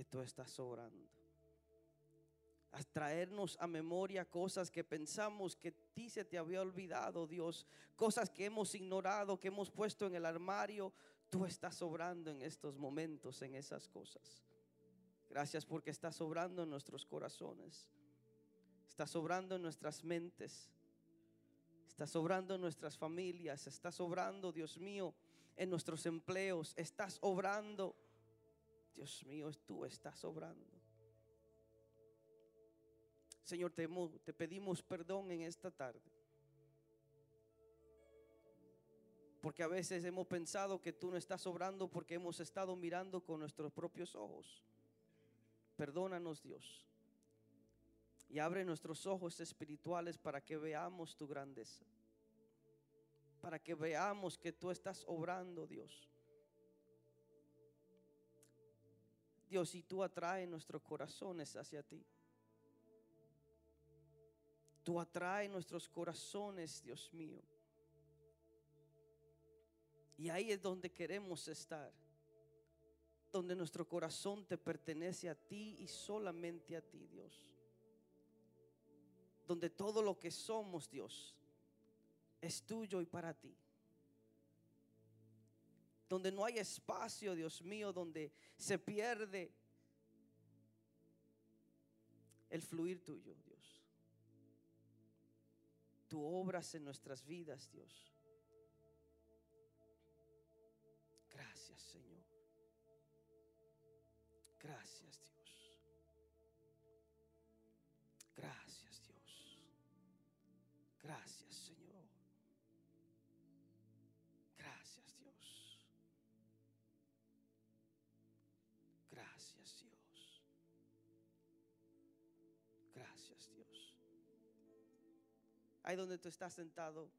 que tú estás obrando. A traernos a memoria cosas que pensamos que ti se te había olvidado, Dios. Cosas que hemos ignorado, que hemos puesto en el armario. Tú estás obrando en estos momentos, en esas cosas. Gracias porque estás obrando en nuestros corazones. Estás obrando en nuestras mentes. Estás obrando en nuestras familias. Estás obrando, Dios mío, en nuestros empleos. Estás obrando. Dios mío, tú estás obrando. Señor, te, te pedimos perdón en esta tarde. Porque a veces hemos pensado que tú no estás obrando porque hemos estado mirando con nuestros propios ojos. Perdónanos, Dios. Y abre nuestros ojos espirituales para que veamos tu grandeza. Para que veamos que tú estás obrando, Dios. Dios, y tú atraes nuestros corazones hacia ti. Tú atraes nuestros corazones, Dios mío. Y ahí es donde queremos estar. Donde nuestro corazón te pertenece a ti y solamente a ti, Dios. Donde todo lo que somos, Dios, es tuyo y para ti. Donde no hay espacio, Dios mío, donde se pierde el fluir tuyo, Dios. Tu obras en nuestras vidas, Dios. Gracias, Señor. Gracias, Dios. Gracias, Dios. Gracias, Señor. Ahí donde tú estás sentado,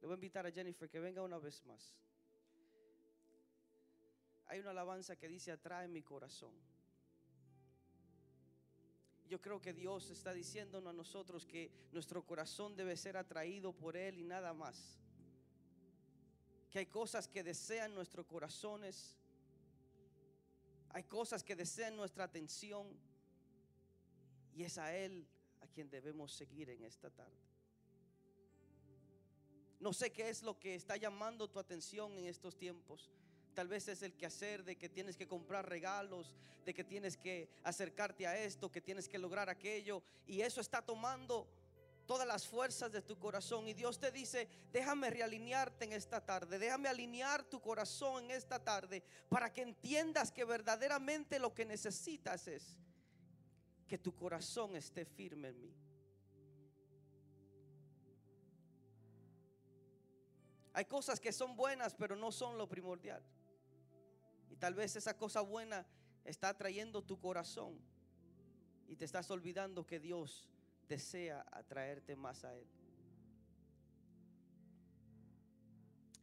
le voy a invitar a Jennifer que venga una vez más. Hay una alabanza que dice, atrae mi corazón. Yo creo que Dios está diciéndonos a nosotros que nuestro corazón debe ser atraído por Él y nada más. Que hay cosas que desean nuestros corazones. Hay cosas que desean nuestra atención. Y es a Él a quien debemos seguir en esta tarde. No sé qué es lo que está llamando tu atención en estos tiempos. Tal vez es el quehacer de que tienes que comprar regalos, de que tienes que acercarte a esto, que tienes que lograr aquello. Y eso está tomando todas las fuerzas de tu corazón. Y Dios te dice, déjame realinearte en esta tarde, déjame alinear tu corazón en esta tarde para que entiendas que verdaderamente lo que necesitas es que tu corazón esté firme en mí. Hay cosas que son buenas, pero no son lo primordial. Y tal vez esa cosa buena está atrayendo tu corazón y te estás olvidando que Dios desea atraerte más a Él.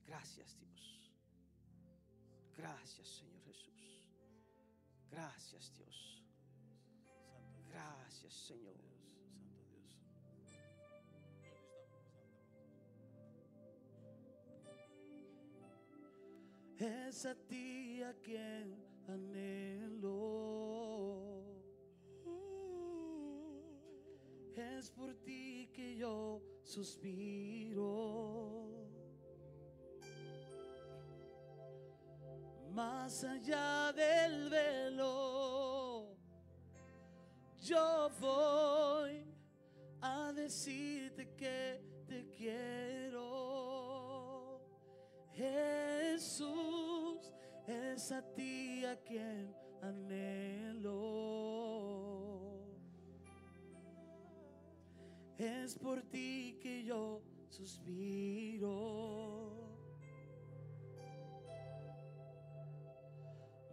Gracias Dios. Gracias Señor Jesús. Gracias Dios. Gracias Señor. Santo Dios. es a ti a quien anhelo. Es por ti que yo suspiro. Más allá del velo, yo voy a decirte que te quiero. Jesús, es a ti a quien anhelo. Es por ti que yo suspiro.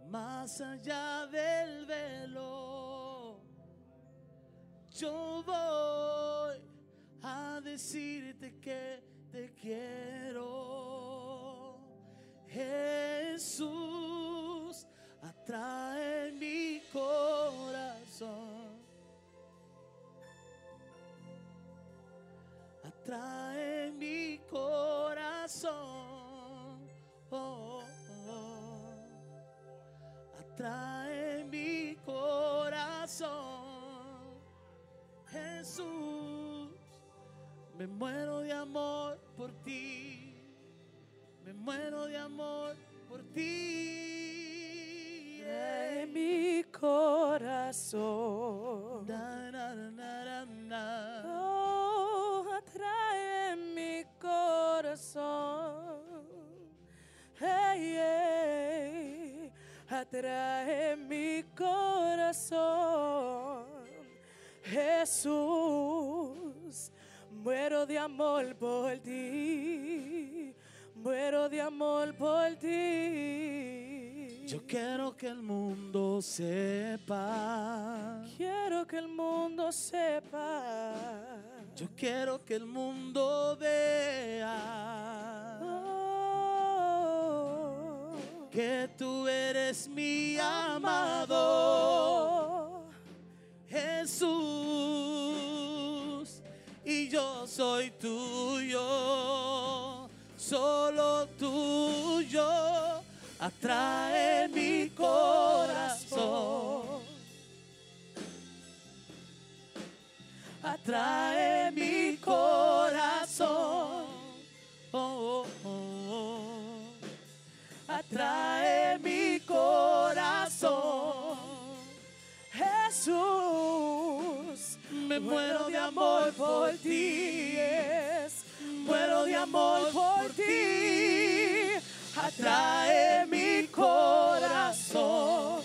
Más allá del velo, yo voy a decirte que te quiero. Jesús, atrae mi corazón. Atrae mi corazón. Oh, oh. Atrae muero de amor por ti. Me muero de amor por ti. de mi corazón. Na. Oh, atrae mi corazón. Hey, hey, atrae mi corazón. Jesús, muero de amor por ti. Muero de amor por ti. Yo quiero que el mundo sepa. quiero que el mundo sepa. Yo quiero que el mundo vea Oh, que tú eres mi amado amado. Jesús soy tuyo, solo tuyo. Atrae mi corazón. Atrae mi corazón. Oh, oh, oh, oh. Atrae mi Muero de amor por ti. Muero de amor por ti. Atrae mi corazón.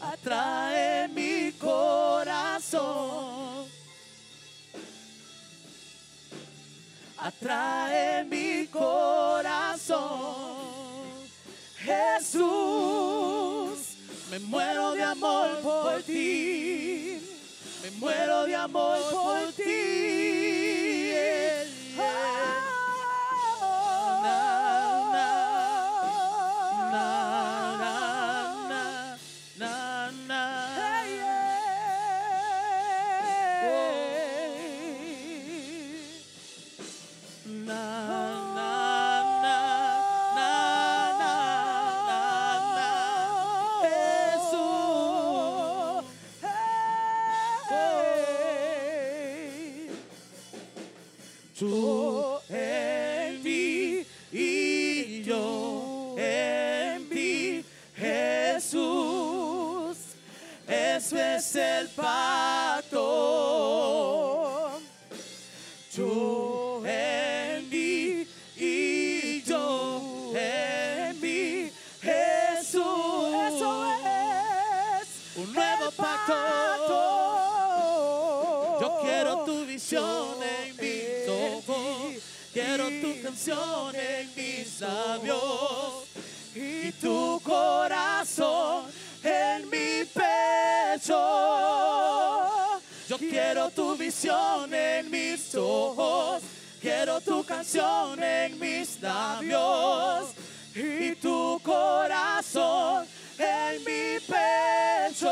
Atrae mi corazón. Atrae mi corazón. Jesús, me muero de amor por ti. Me muero de amor por ti. Es el pacto. Tú en mí y yo en mí, Jesús. Eso es un nuevo pacto. Yo quiero tu visión en mis ojos, quiero tu canción en mis labios y tu corazón Yo quiero tu visión en mis ojos, quiero tu canción en mis labios y tu corazón en mi pecho.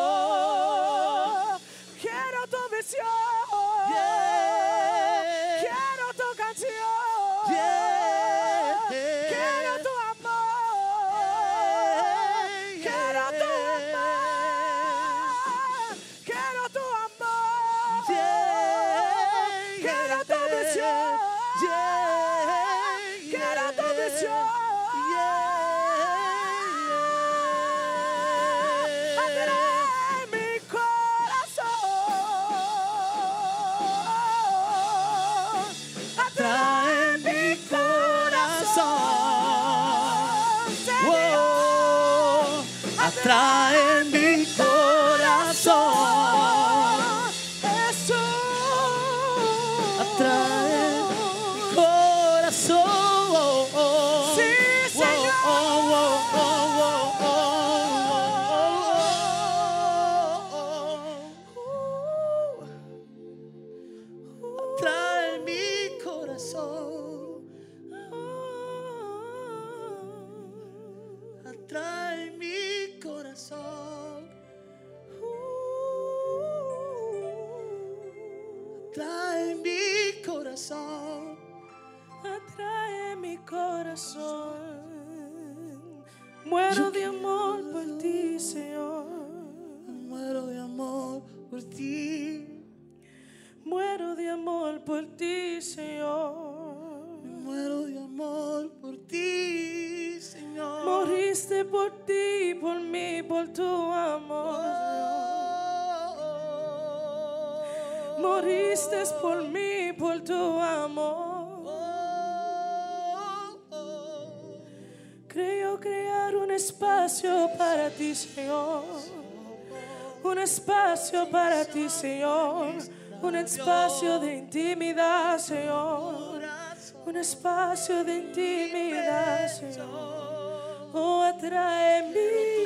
nuestra Moriste por mí, por tu amor. Creo crear un espacio para ti, Señor. Un espacio para ti, Señor. Un espacio de intimidad, Señor. Un espacio de intimidad, Señor. Oh, atrae mí.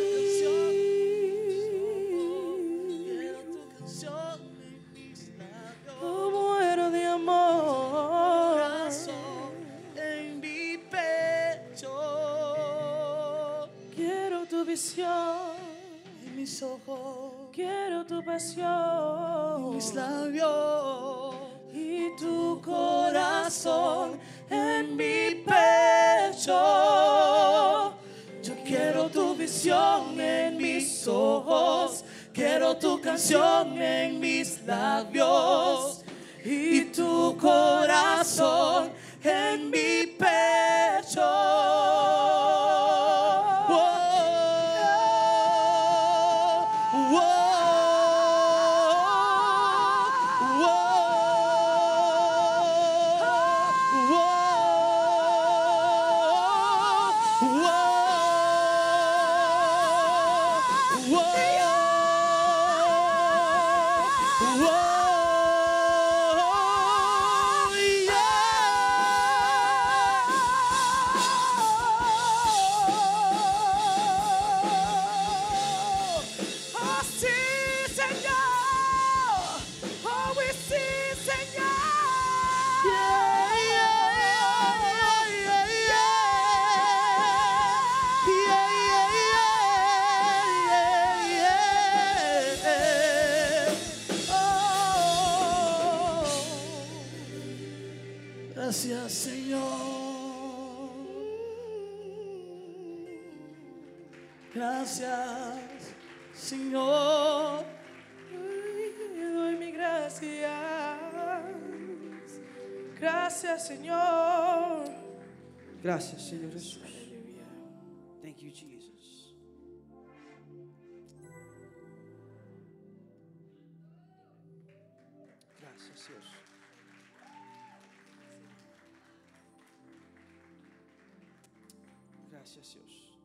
Tu pasión. mis labios. Y tu corazón en mi pecho. Yo quiero tu visión en mis ojos, quiero tu canción en mis labios y tu corazón en mi pecho. Gracias, Señor Jesús. Thank you, Jesus. Gracias, Dios. Gracias, Dios.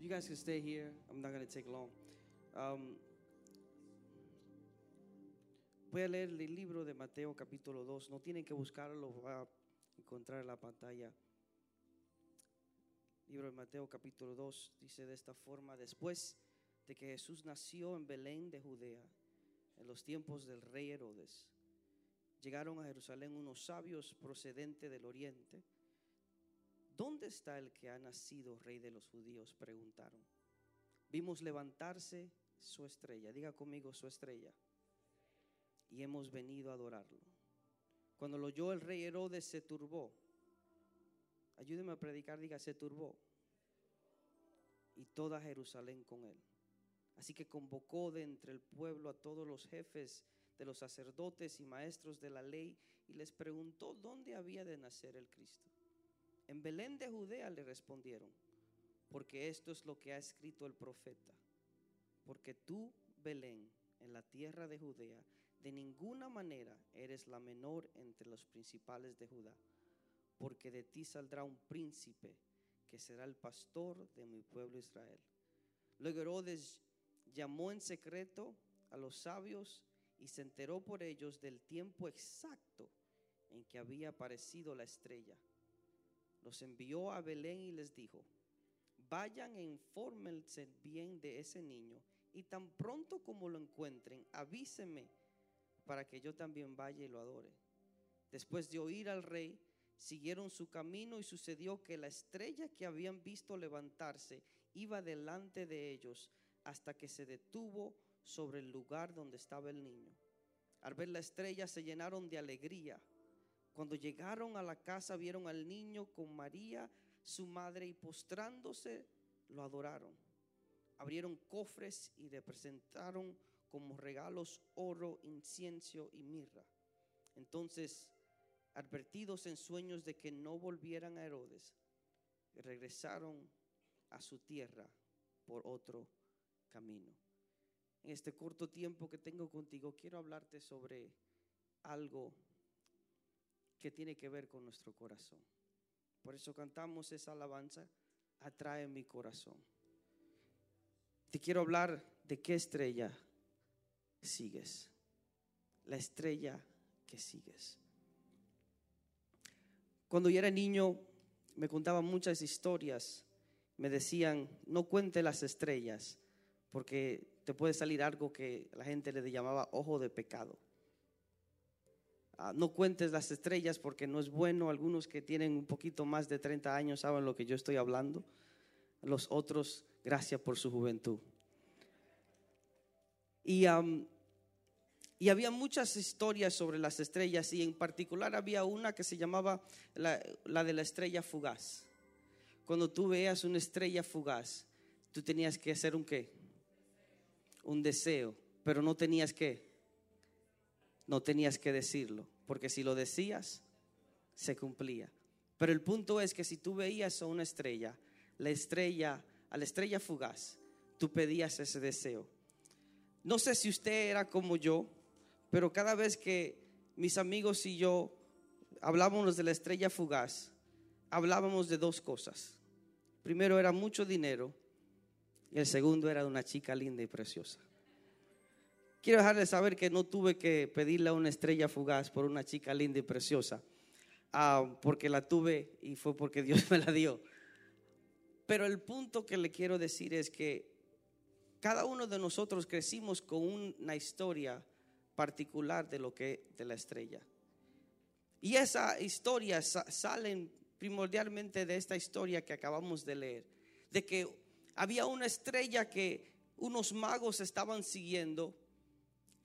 You guys can stay here. I'm not going to take long. Um, voy a leer el libro de Mateo capítulo 2. No tienen que buscarlo, lo va a encontrar en la pantalla. Libro de Mateo capítulo 2 dice de esta forma, después de que Jesús nació en Belén de Judea, en los tiempos del rey Herodes, llegaron a Jerusalén unos sabios procedentes del oriente. ¿Dónde está el que ha nacido rey de los judíos? Preguntaron. Vimos levantarse su estrella, diga conmigo su estrella, y hemos venido a adorarlo. Cuando lo oyó el rey Herodes se turbó. Ayúdeme a predicar, diga, se turbó. Y toda Jerusalén con él. Así que convocó de entre el pueblo a todos los jefes de los sacerdotes y maestros de la ley y les preguntó dónde había de nacer el Cristo. En Belén de Judea le respondieron, porque esto es lo que ha escrito el profeta. Porque tú, Belén, en la tierra de Judea, de ninguna manera eres la menor entre los principales de Judá, porque de ti saldrá un príncipe que será el pastor de mi pueblo Israel. Luego Herodes llamó en secreto a los sabios y se enteró por ellos del tiempo exacto en que había aparecido la estrella. Los envió a Belén y les dijo, vayan e infórmense bien de ese niño y tan pronto como lo encuentren, avísenme para que yo también vaya y lo adore. Después de oír al rey, siguieron su camino y sucedió que la estrella que habían visto levantarse iba delante de ellos hasta que se detuvo sobre el lugar donde estaba el niño. Al ver la estrella se llenaron de alegría. Cuando llegaron a la casa vieron al niño con María, su madre, y postrándose lo adoraron. Abrieron cofres y le presentaron como regalos oro, incienso y mirra. Entonces, advertidos en sueños de que no volvieran a Herodes, regresaron a su tierra por otro camino. En este corto tiempo que tengo contigo, quiero hablarte sobre algo que tiene que ver con nuestro corazón. Por eso cantamos esa alabanza, atrae mi corazón. Te quiero hablar de qué estrella sigues. La estrella que sigues. Cuando yo era niño, me contaban muchas historias. Me decían, no cuente las estrellas, porque te puede salir algo que la gente le llamaba ojo de pecado. Ah, no cuentes las estrellas porque no es bueno. Algunos que tienen un poquito más de 30 años saben lo que yo estoy hablando. Los otros, gracias por su juventud. Y, y había muchas historias sobre las estrellas y en particular había una que se llamaba la, la de la estrella fugaz. Cuando tú veas una estrella fugaz, tú tenías que hacer un qué? Un deseo, pero no tenías que no tenías que decirlo, porque si lo decías, se cumplía. Pero el punto es que si tú veías a una estrella, la estrella, a la estrella fugaz, tú pedías ese deseo. No sé si usted era como yo, pero cada vez que mis amigos y yo hablábamos de la estrella fugaz, hablábamos de dos cosas. Primero era mucho dinero y el segundo era de una chica linda y preciosa. Quiero dejarles saber que no tuve que pedirle a una estrella fugaz por una chica linda y preciosa, ah, porque la tuve y fue porque Dios me la dio. Pero el punto que le quiero decir es que cada uno de nosotros crecimos con una historia particular de lo que de la estrella. Y esa historia salen primordialmente de esta historia que acabamos de leer, de que había una estrella que unos magos estaban siguiendo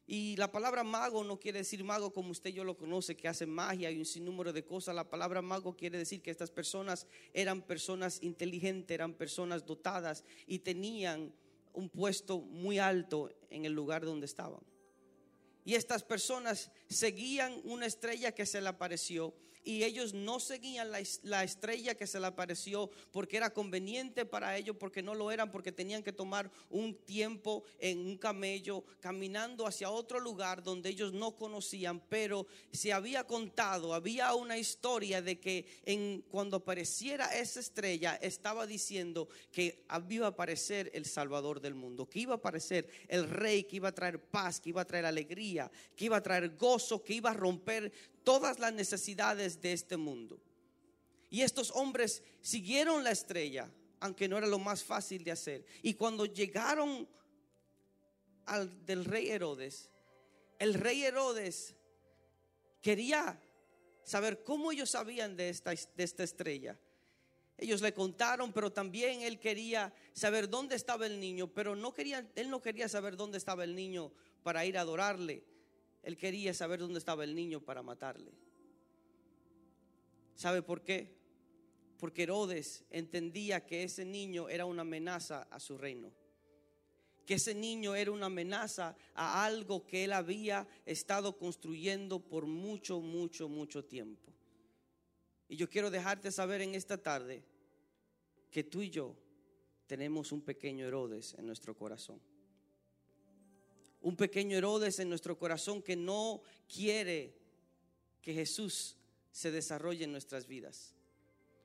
y la palabra mago no quiere decir mago como usted yo lo conoce, que hace magia y un sinnúmero de cosas. La palabra mago quiere decir que estas personas eran personas inteligentes, eran personas dotadas y tenían un puesto muy alto en el lugar donde estaban. Y estas personas seguían una estrella que se le apareció y ellos no seguían la, estrella que se le apareció porque era conveniente para ellos, porque no lo eran, porque tenían que tomar un tiempo en un camello caminando hacia otro lugar donde ellos no conocían, pero se había contado, había una historia de que en, cuando apareciera esa estrella estaba diciendo que iba a aparecer el Salvador del mundo, que iba a aparecer el Rey, que iba a traer paz, que iba a traer alegría, que iba a traer gozo, que iba a romper todas las necesidades de este mundo. Y estos hombres siguieron la estrella, aunque no era lo más fácil de hacer. Y cuando llegaron al del rey Herodes, el rey Herodes quería saber cómo ellos sabían de esta, de esta estrella. Ellos le contaron, pero también él quería saber dónde estaba el niño, pero no quería, él no quería saber dónde estaba el niño para ir a adorarle. Él quería saber dónde estaba el niño para matarle. ¿Sabe por qué? Porque Herodes entendía que ese niño era una amenaza a su reino. Que ese niño era una amenaza a algo que él había estado construyendo por mucho, mucho, mucho tiempo. Y yo quiero dejarte saber en esta tarde que tú y yo tenemos un pequeño Herodes en nuestro corazón un pequeño Herodes en nuestro corazón que no quiere que Jesús se desarrolle en nuestras vidas.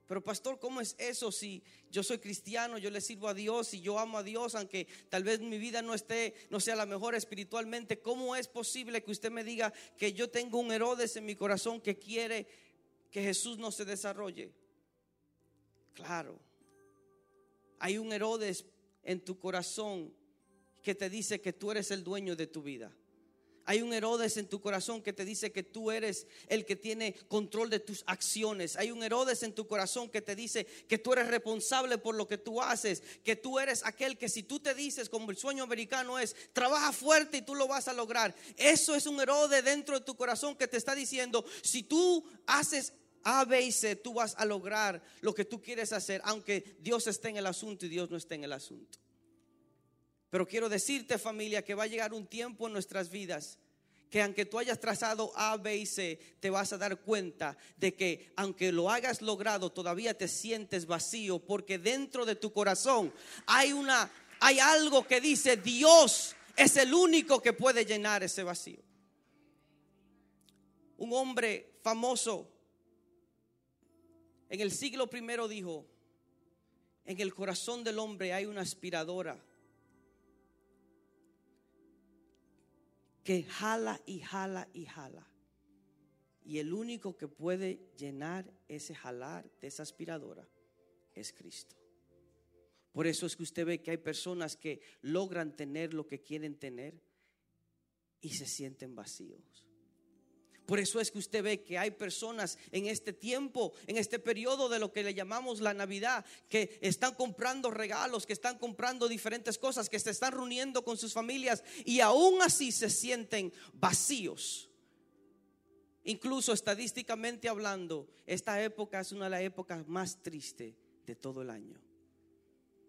Pero pastor, ¿cómo es eso si yo soy cristiano, yo le sirvo a Dios y yo amo a Dios, aunque tal vez mi vida no esté, no sea la mejor espiritualmente? ¿Cómo es posible que usted me diga que yo tengo un Herodes en mi corazón que quiere que Jesús no se desarrolle? Claro, hay un Herodes en tu corazón que te dice que tú eres el dueño de tu vida. Hay un Herodes en tu corazón que te dice que tú eres el que tiene control de tus acciones. Hay un Herodes en tu corazón que te dice que tú eres responsable por lo que tú haces. Que tú eres aquel que si tú te dices, como el sueño americano es, trabaja fuerte y tú lo vas a lograr. Eso es un Herodes dentro de tu corazón que te está diciendo, si tú haces A, B y C, tú vas a lograr lo que tú quieres hacer, aunque Dios esté en el asunto y Dios no esté en el asunto. Pero quiero decirte familia que va a llegar un tiempo en nuestras vidas que aunque tú hayas trazado A, B y C, te vas a dar cuenta de que aunque lo hayas logrado, todavía te sientes vacío porque dentro de tu corazón hay una hay algo que dice Dios es el único que puede llenar ese vacío. Un hombre famoso en el siglo primero dijo, en el corazón del hombre hay una aspiradora que jala y jala y jala. Y el único que puede llenar ese jalar de esa aspiradora es Cristo. Por eso es que usted ve que hay personas que logran tener lo que quieren tener y se sienten vacíos. Por eso es que usted ve que hay personas en este tiempo, en este periodo de lo que le llamamos la Navidad, que están comprando regalos, que están comprando diferentes cosas, que se están reuniendo con sus familias y aún así se sienten vacíos. Incluso estadísticamente hablando, esta época es una de las épocas más tristes de todo el año.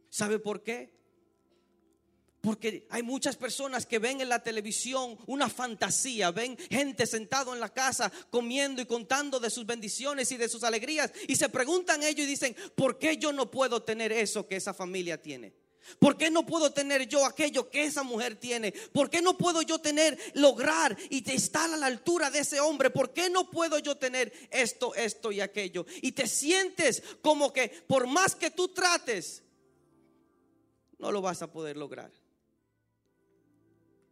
¿Sabe por qué? Porque hay muchas personas que ven en la televisión una fantasía, ven gente sentado en la casa comiendo y contando de sus bendiciones y de sus alegrías y se preguntan ellos y dicen, ¿por qué yo no puedo tener eso que esa familia tiene? ¿Por qué no puedo tener yo aquello que esa mujer tiene? ¿Por qué no puedo yo tener, lograr y estar a la altura de ese hombre? ¿Por qué no puedo yo tener esto, esto y aquello? Y te sientes como que por más que tú trates, no lo vas a poder lograr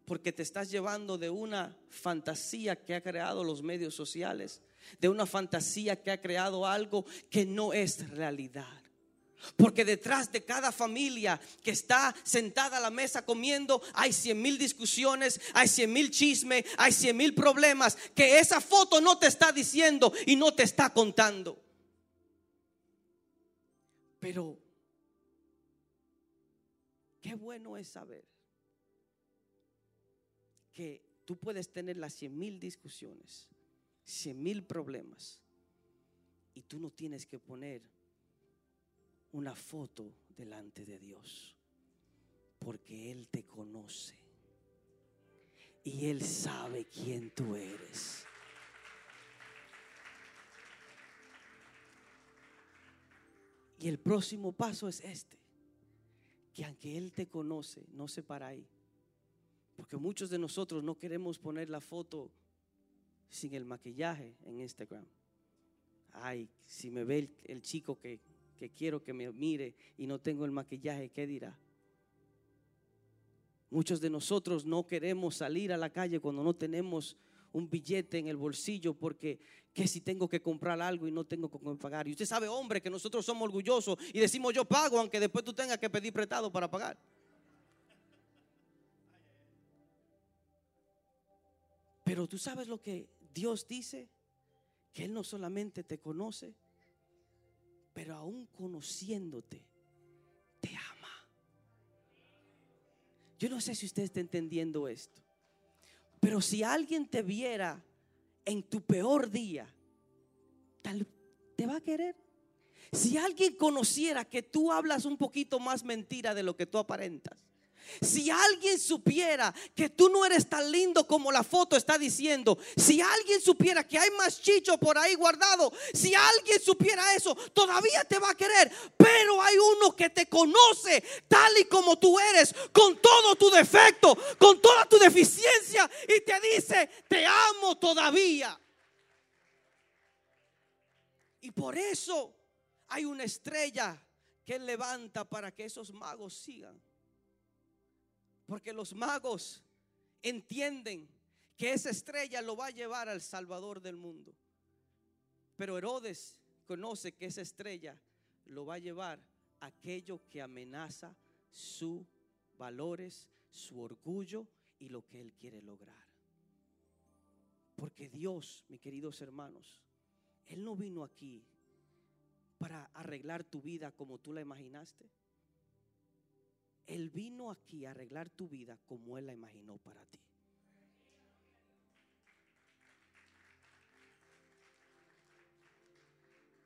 porque te estás llevando de una fantasía que ha creado los medios sociales, de una fantasía que ha creado algo que no es realidad. Porque detrás de cada familia que está sentada a la mesa comiendo hay cien mil discusiones, hay cien mil chismes, hay cien mil problemas que esa foto no te está diciendo y no te está contando. Pero qué bueno es saber que tú puedes tener las cien mil discusiones, cien mil problemas, y tú no tienes que poner una foto delante de Dios, porque Él te conoce y Él sabe quién tú eres. Y el próximo paso es este, que aunque Él te conoce, no se para ahí. Porque muchos de nosotros no queremos poner la foto sin el maquillaje en Instagram. Ay, si me ve el, chico que, que quiero que me mire y no tengo el maquillaje, ¿qué dirá? Muchos de nosotros no queremos salir a la calle cuando no tenemos un billete en el bolsillo porque que si tengo que comprar algo y no tengo que pagar. Y usted sabe, hombre, que nosotros somos orgullosos y decimos yo pago aunque después tú tengas que pedir prestado para pagar. Pero tú sabes lo que Dios dice, que Él no solamente te conoce, pero aún conociéndote, te ama. Yo no sé si usted está entendiendo esto, pero si alguien te viera en tu peor día, tal, te va a querer. Si alguien conociera que tú hablas un poquito más mentira de lo que tú aparentas, si alguien supiera que tú no eres tan lindo como la foto está diciendo, si alguien supiera que hay más chicho por ahí guardado, si alguien supiera eso, todavía te va a querer. Pero hay uno que te conoce tal y como tú eres, con todo tu defecto, con toda tu deficiencia, y te dice, te amo todavía. Y por eso hay una estrella que levanta para que esos magos sigan. Porque los magos entienden que esa estrella lo va a llevar al Salvador del mundo. Pero Herodes conoce que esa estrella lo va a llevar a aquello que amenaza sus valores, su orgullo y lo que él quiere lograr. Porque Dios, mis queridos hermanos, Él no vino aquí para arreglar tu vida como tú la imaginaste. Él vino aquí a arreglar tu vida como Él la imaginó para ti.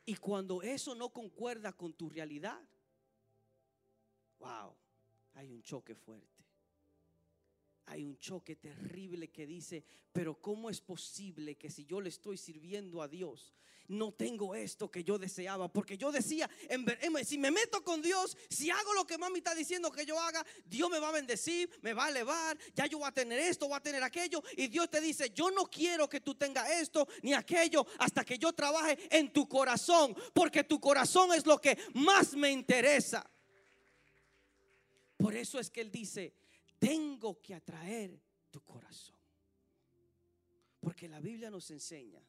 Y cuando eso no concuerda con tu realidad, wow, hay un choque fuerte. Hay un choque terrible que dice, pero ¿cómo es posible que si yo le estoy sirviendo a Dios, no tengo esto que yo deseaba? Porque yo decía, si me meto con Dios, si hago lo que mami está diciendo que yo haga, Dios me va a bendecir, me va a elevar, ya yo voy a tener esto, voy a tener aquello. Y Dios te dice, yo no quiero que tú tengas esto ni aquello hasta que yo trabaje en tu corazón, porque tu corazón es lo que más me interesa. Por eso es que Él dice, tengo que atraer tu corazón. Porque la Biblia nos enseña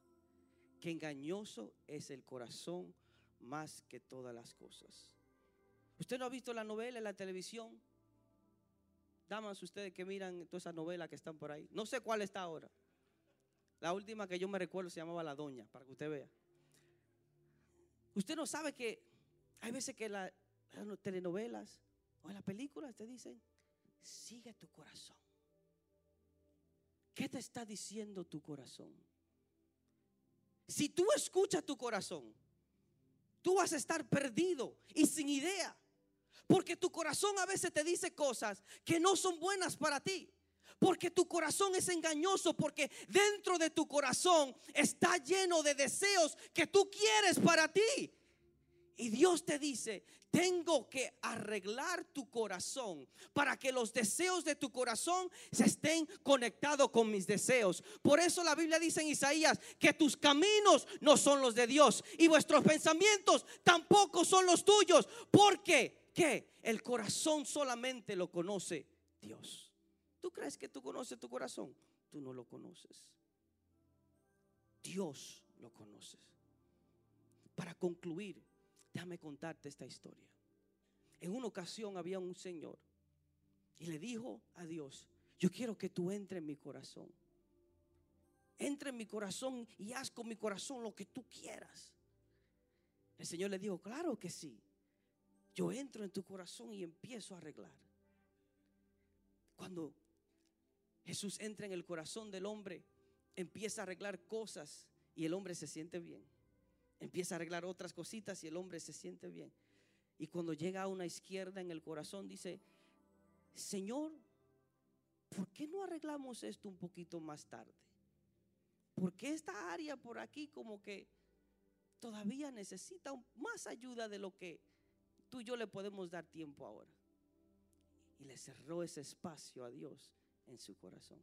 que engañoso es el corazón más que todas las cosas. ¿Usted no ha visto la novela en la televisión? Damas, ustedes que miran todas esas novelas que están por ahí. No sé cuál está ahora. La última que yo me recuerdo se llamaba La Doña, para que usted vea. Usted no sabe que hay veces que la- las telenovelas o en las películas te dicen, sigue tu corazón. ¿Qué te está diciendo tu corazón? Si tú escuchas tu corazón, tú vas a estar perdido y sin idea. Porque tu corazón a veces te dice cosas que no son buenas para ti. Porque tu corazón es engañoso, porque dentro de tu corazón está lleno de deseos que tú quieres para ti. Y Dios te dice, tengo que arreglar tu corazón para que los deseos de tu corazón se estén conectados con mis deseos. Por eso la Biblia dice en Isaías que tus caminos no son los de Dios y vuestros pensamientos tampoco son los tuyos. Porque que el corazón solamente lo conoce Dios. ¿Tú crees que tú conoces tu corazón? Tú no lo conoces. Dios lo conoces. Para concluir, déjame contarte esta historia. En una ocasión había un señor y le dijo a Dios, yo quiero que tú entres en mi corazón. Entra en mi corazón y haz con mi corazón lo que tú quieras. El Señor le dijo, claro que sí. Yo entro en tu corazón y empiezo a arreglar. Cuando Jesús entra en el corazón del hombre, empieza a arreglar cosas y el hombre se siente bien. Empieza a arreglar otras cositas y el hombre se siente bien. Y cuando llega a una izquierda en el corazón, dice, Señor, ¿por qué no arreglamos esto un poquito más tarde? Porque esta área por aquí como que todavía necesita más ayuda de lo que tú y yo le podemos dar tiempo ahora. Y le cerró ese espacio a Dios en su corazón.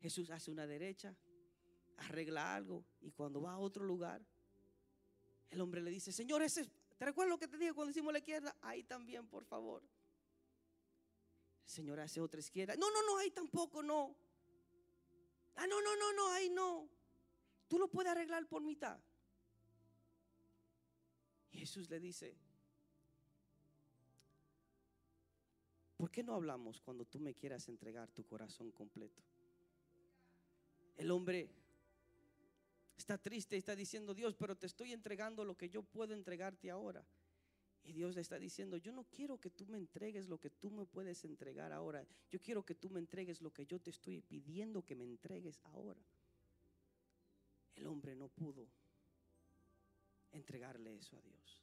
Jesús hace una derecha, arregla algo y cuando va a otro lugar, el hombre le dice, Señor, ese, ¿te recuerdas lo que te dije cuando hicimos la izquierda? Ahí también, por favor. El Señor hace otra izquierda. No, no, no, ahí tampoco, no. Ah, no, no, no, no, ahí no. Tú lo puedes arreglar por mitad. Jesús le dice, ¿por qué no hablamos cuando tú me quieras entregar tu corazón completo? El hombre está triste y está diciendo, Dios, pero te estoy entregando lo que yo puedo entregarte ahora. Y Dios le está diciendo, yo no quiero que tú me entregues lo que tú me puedes entregar ahora. Yo quiero que tú me entregues lo que yo te estoy pidiendo que me entregues ahora. El hombre no pudo entregarle eso a Dios.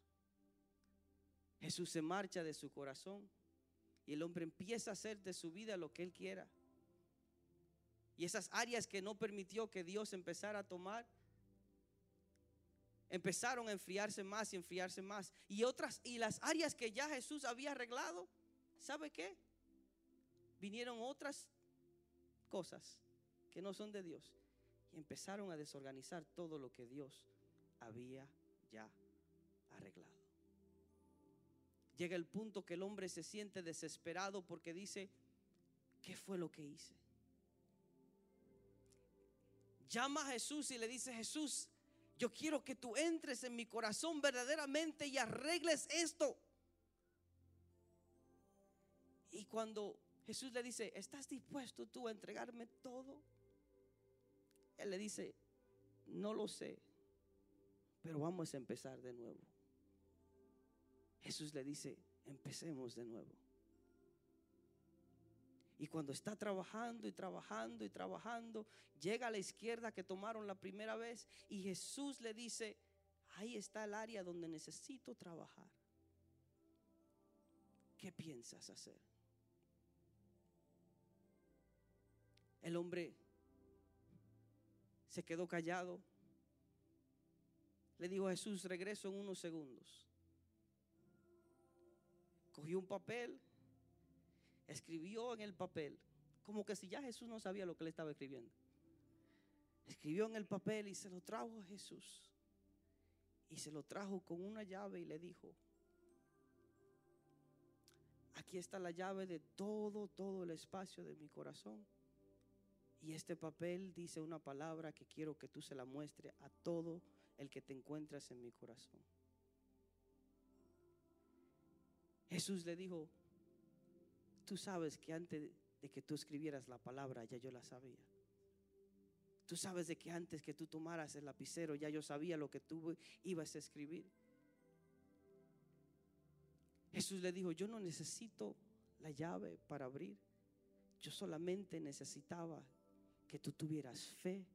Jesús se marcha de su corazón y el hombre empieza a hacer de su vida lo que él quiera. Y esas áreas que no permitió que Dios empezara a tomar, empezaron a enfriarse más y enfriarse más. Y otras, y las áreas que ya Jesús había arreglado, ¿sabe qué? Vinieron otras cosas que no son de Dios. Y empezaron a desorganizar todo lo que Dios había ya arreglado. Llega el punto que el hombre se siente desesperado porque dice, ¿qué fue lo que hice? Llama a Jesús y le dice, Jesús, yo quiero que tú entres en mi corazón verdaderamente y arregles esto. Y cuando Jesús le dice, ¿estás dispuesto tú a entregarme todo? Él le dice, no lo sé, pero vamos a empezar de nuevo. Jesús le dice, empecemos de nuevo. Y cuando está trabajando y trabajando y trabajando, llega a la izquierda que tomaron la primera vez y Jesús le dice, ahí está el área donde necesito trabajar. ¿Qué piensas hacer? El hombre se quedó callado. Le dijo a Jesús, regreso en unos segundos. Cogió un papel, escribió en el papel, como que si ya Jesús no sabía lo que le estaba escribiendo. Escribió en el papel y se lo trajo a Jesús. Y se lo trajo con una llave y le dijo, aquí está la llave de todo, todo el espacio de mi corazón. Y este papel dice una palabra que quiero que tú se la muestre a todo el que te encuentras en mi corazón. Jesús le dijo, tú sabes que antes de que tú escribieras la palabra ya yo la sabía. Tú sabes de que antes que tú tomaras el lapicero ya yo sabía lo que tú ibas a escribir. Jesús le dijo, yo no necesito la llave para abrir. Yo solamente necesitaba que tú tuvieras fe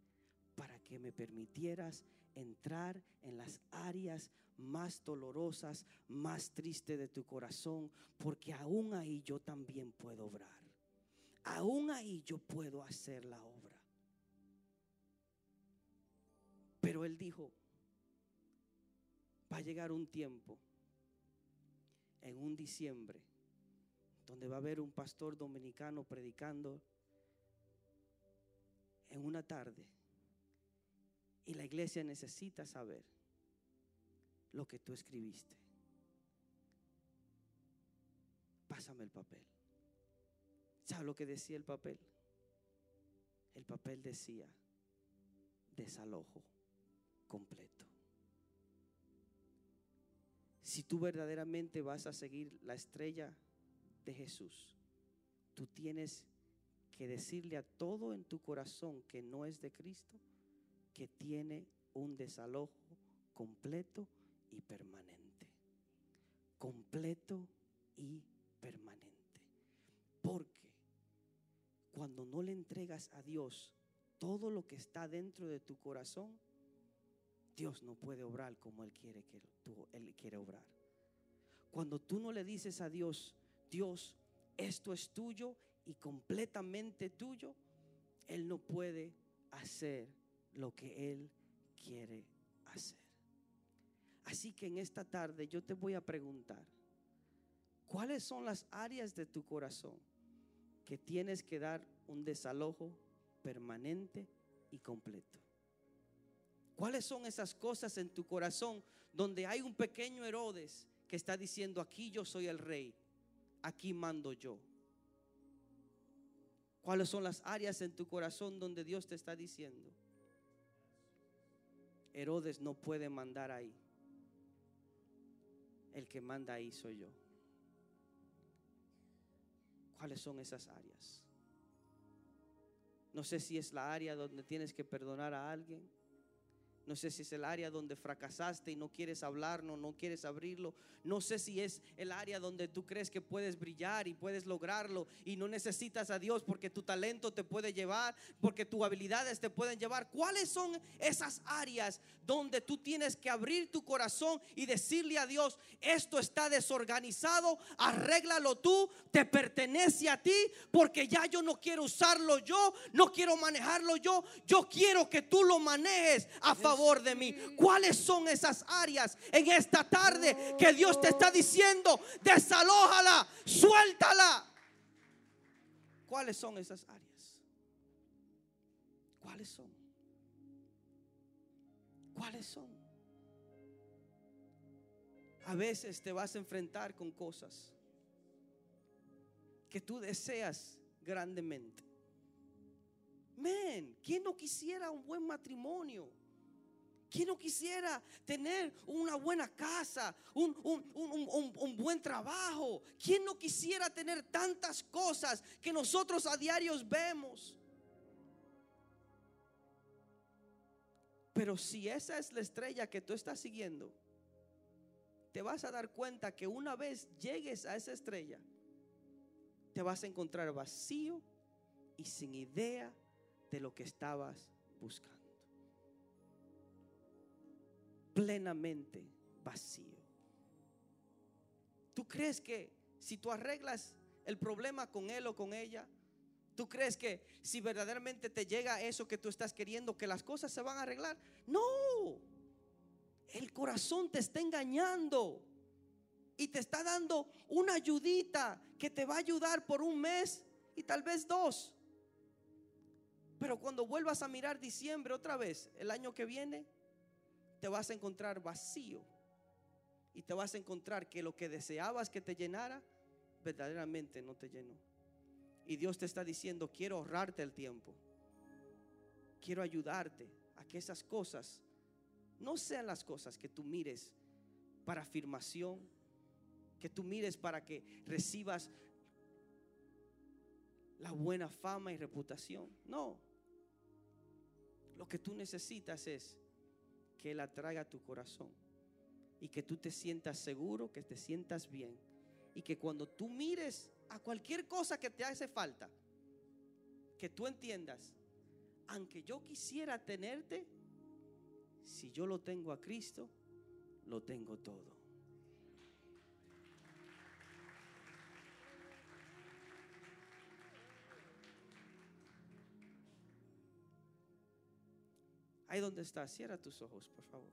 para que me permitieras entrar en las áreas más dolorosas, más tristes de tu corazón, porque aún ahí yo también puedo obrar. Aún ahí yo puedo hacer la obra. Pero él dijo, va a llegar un tiempo, en un diciembre, donde va a haber un pastor dominicano predicando en una tarde. Y la iglesia necesita saber lo que tú escribiste. Pásame el papel. ¿Sabes lo que decía el papel? El papel decía desalojo completo. Si tú verdaderamente vas a seguir la estrella de Jesús, tú tienes que decirle a todo en tu corazón que no es de Cristo, que tiene un desalojo completo y permanente. Completo y permanente. Porque cuando no le entregas a Dios todo lo que está dentro de tu corazón, Dios no puede obrar como Él quiere que tú, Él quiere obrar. Cuando tú no le dices a Dios, Dios, esto es tuyo y completamente tuyo, Él no puede hacer lo que Él quiere hacer. Así que en esta tarde yo te voy a preguntar, ¿cuáles son las áreas de tu corazón que tienes que dar un desalojo permanente y completo? ¿Cuáles son esas cosas en tu corazón donde hay un pequeño Herodes que está diciendo, aquí yo soy el rey, aquí mando yo? ¿Cuáles son las áreas en tu corazón donde Dios te está diciendo? Herodes no puede mandar ahí. El que manda ahí soy yo. ¿Cuáles son esas áreas? No sé si es la área donde tienes que perdonar a alguien. No sé si es el área donde fracasaste y no quieres hablarlo, no quieres abrirlo. No sé si es el área donde tú crees que puedes brillar y puedes lograrlo y no necesitas a Dios porque tu talento te puede llevar, porque tus habilidades te pueden llevar. ¿Cuáles son esas áreas donde tú tienes que abrir tu corazón y decirle a Dios, esto está desorganizado, arréglalo tú, te pertenece a ti, porque ya yo no quiero usarlo yo, no quiero manejarlo yo, yo quiero que tú lo manejes a favor de mí. ¿Cuáles son esas áreas en esta tarde que Dios te está diciendo? Desalójala, suéltala. ¿Cuáles son esas áreas? ¿Cuáles son? ¿Cuáles son? A veces te vas a enfrentar con cosas que tú deseas grandemente. Men, ¿quién no quisiera un buen matrimonio? ¿Quién no quisiera tener una buena casa, un, buen trabajo? ¿Quién no quisiera tener tantas cosas que nosotros a diarios vemos? Pero si esa es la estrella que tú estás siguiendo, te vas a dar cuenta que una vez llegues a esa estrella, te vas a encontrar vacío y sin idea de lo que estabas buscando plenamente vacío. ¿Tú crees que si tú arreglas el problema con él o con ella, ¿Tú crees que si verdaderamente te llega eso que tú estás queriendo, que las cosas se van a arreglar? No. El corazón te está engañando y te está dando una ayudita que te va a ayudar por un mes y tal vez dos. Pero cuando vuelvas a mirar diciembre otra vez, el año que viene, te vas a encontrar vacío y te vas a encontrar que lo que deseabas que te llenara, verdaderamente no te llenó. Y Dios te está diciendo, quiero ahorrarte el tiempo. Quiero ayudarte a que esas cosas no sean las cosas que tú mires para afirmación, que tú mires para que recibas la buena fama y reputación. No. Lo que tú necesitas es que Él atraiga tu corazón y que tú te sientas seguro, que te sientas bien y que cuando tú mires a cualquier cosa que te hace falta, que tú entiendas, aunque yo quisiera tenerte, si yo lo tengo a Cristo, lo tengo todo. Ahí donde estás, cierra tus ojos, por favor.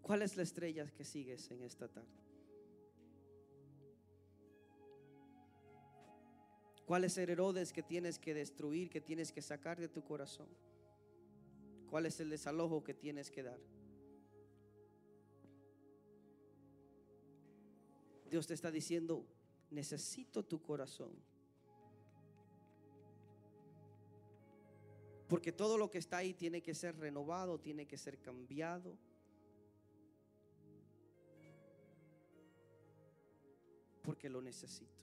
¿Cuál es la estrella que sigues en esta tarde? ¿Cuál es el Herodes que tienes que destruir, que tienes que sacar de tu corazón? ¿Cuál es el desalojo que tienes que dar? Dios te está diciendo, necesito tu corazón. Porque todo lo que está ahí tiene que ser renovado, tiene que ser cambiado. Porque lo necesito.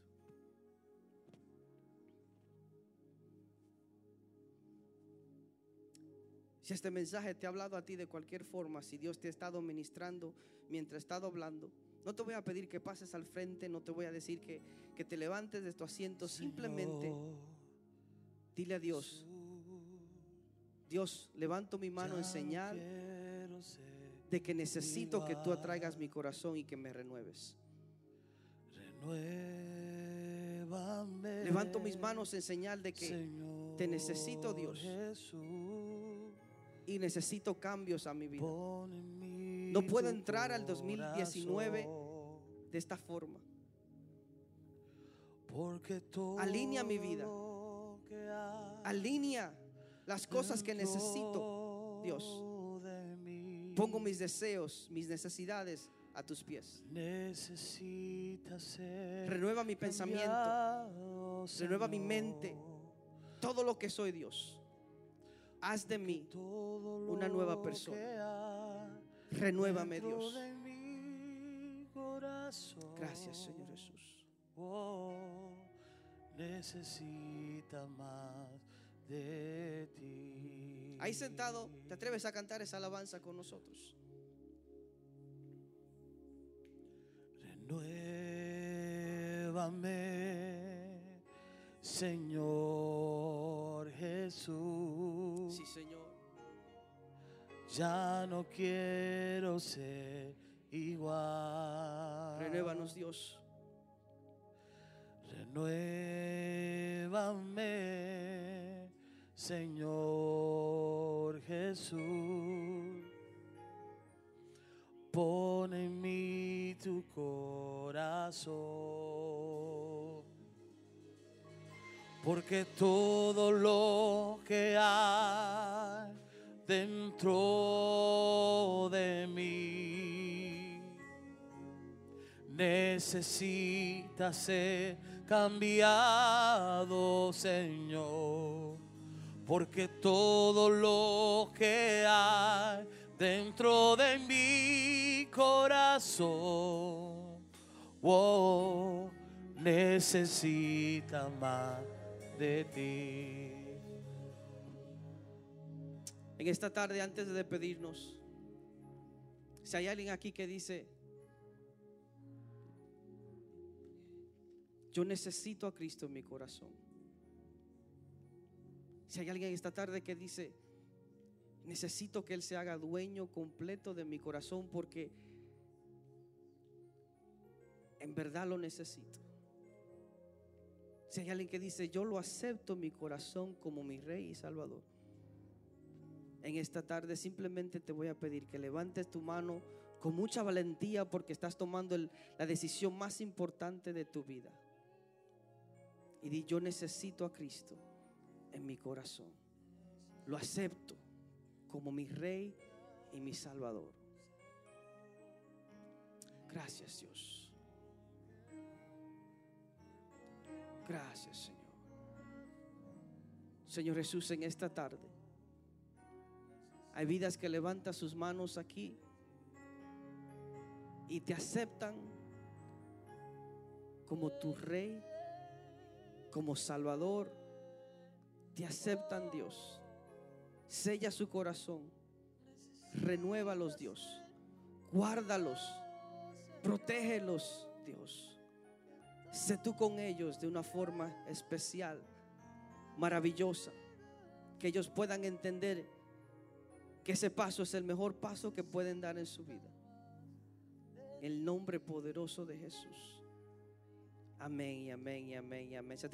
Si este mensaje te ha hablado a ti de cualquier forma, si Dios te ha estado ministrando mientras he estado hablando, no te voy a pedir que pases al frente, no te voy a decir que, que te levantes de tu asiento, simplemente dile a Dios, Dios, levanto mi mano en señal de que necesito que tú atraigas mi corazón y que me renueves. Levanto mis manos en señal de que te necesito, Dios. Y necesito cambios a mi vida. No puedo entrar al 2019 de esta forma. Alinea mi vida. Alinea las cosas que necesito, Dios. Pongo mis deseos, mis necesidades a tus pies. Renueva mi pensamiento. Renueva mi mente. Todo lo que soy, Dios. Haz de mí una nueva persona. Renuévame, Dios. Gracias, Señor Jesús. necesita más de ti. Ahí sentado, ¿te atreves a cantar esa alabanza con nosotros? Renuévame, Señor Jesús. Sí, Señor. Ya no quiero ser igual. Renuévanos, Dios. Renuévame, Señor Jesús. Pon en mí tu corazón. Porque todo lo que hay dentro de mí necesita ser cambiado, Señor. Porque todo lo que hay dentro de mi corazón oh, necesita más de ti. En esta tarde, antes de despedirnos, si hay alguien aquí que dice, yo necesito a Cristo en mi corazón. Si hay alguien esta tarde que dice, necesito que Él se haga dueño completo de mi corazón porque En verdad lo necesito. Si hay alguien que dice, yo lo acepto en mi corazón como mi rey y salvador. En esta tarde simplemente te voy a pedir que levantes tu mano con mucha valentía porque estás tomando la decisión más importante de tu vida. Y di, yo necesito a Cristo en mi corazón. Lo acepto como mi rey y mi salvador. Gracias Dios. Gracias Señor. Señor Jesús, en esta tarde hay vidas que levantan sus manos aquí y te aceptan como tu rey, como salvador. Te aceptan Dios. Sella su corazón. Renuévalos Dios. Guárdalos. Protégelos Dios. Sé tú con ellos de una forma especial, maravillosa. Que ellos puedan entender que ese paso es el mejor paso que pueden dar en su vida. En el nombre poderoso de Jesús. Amén y amén y amén y amén.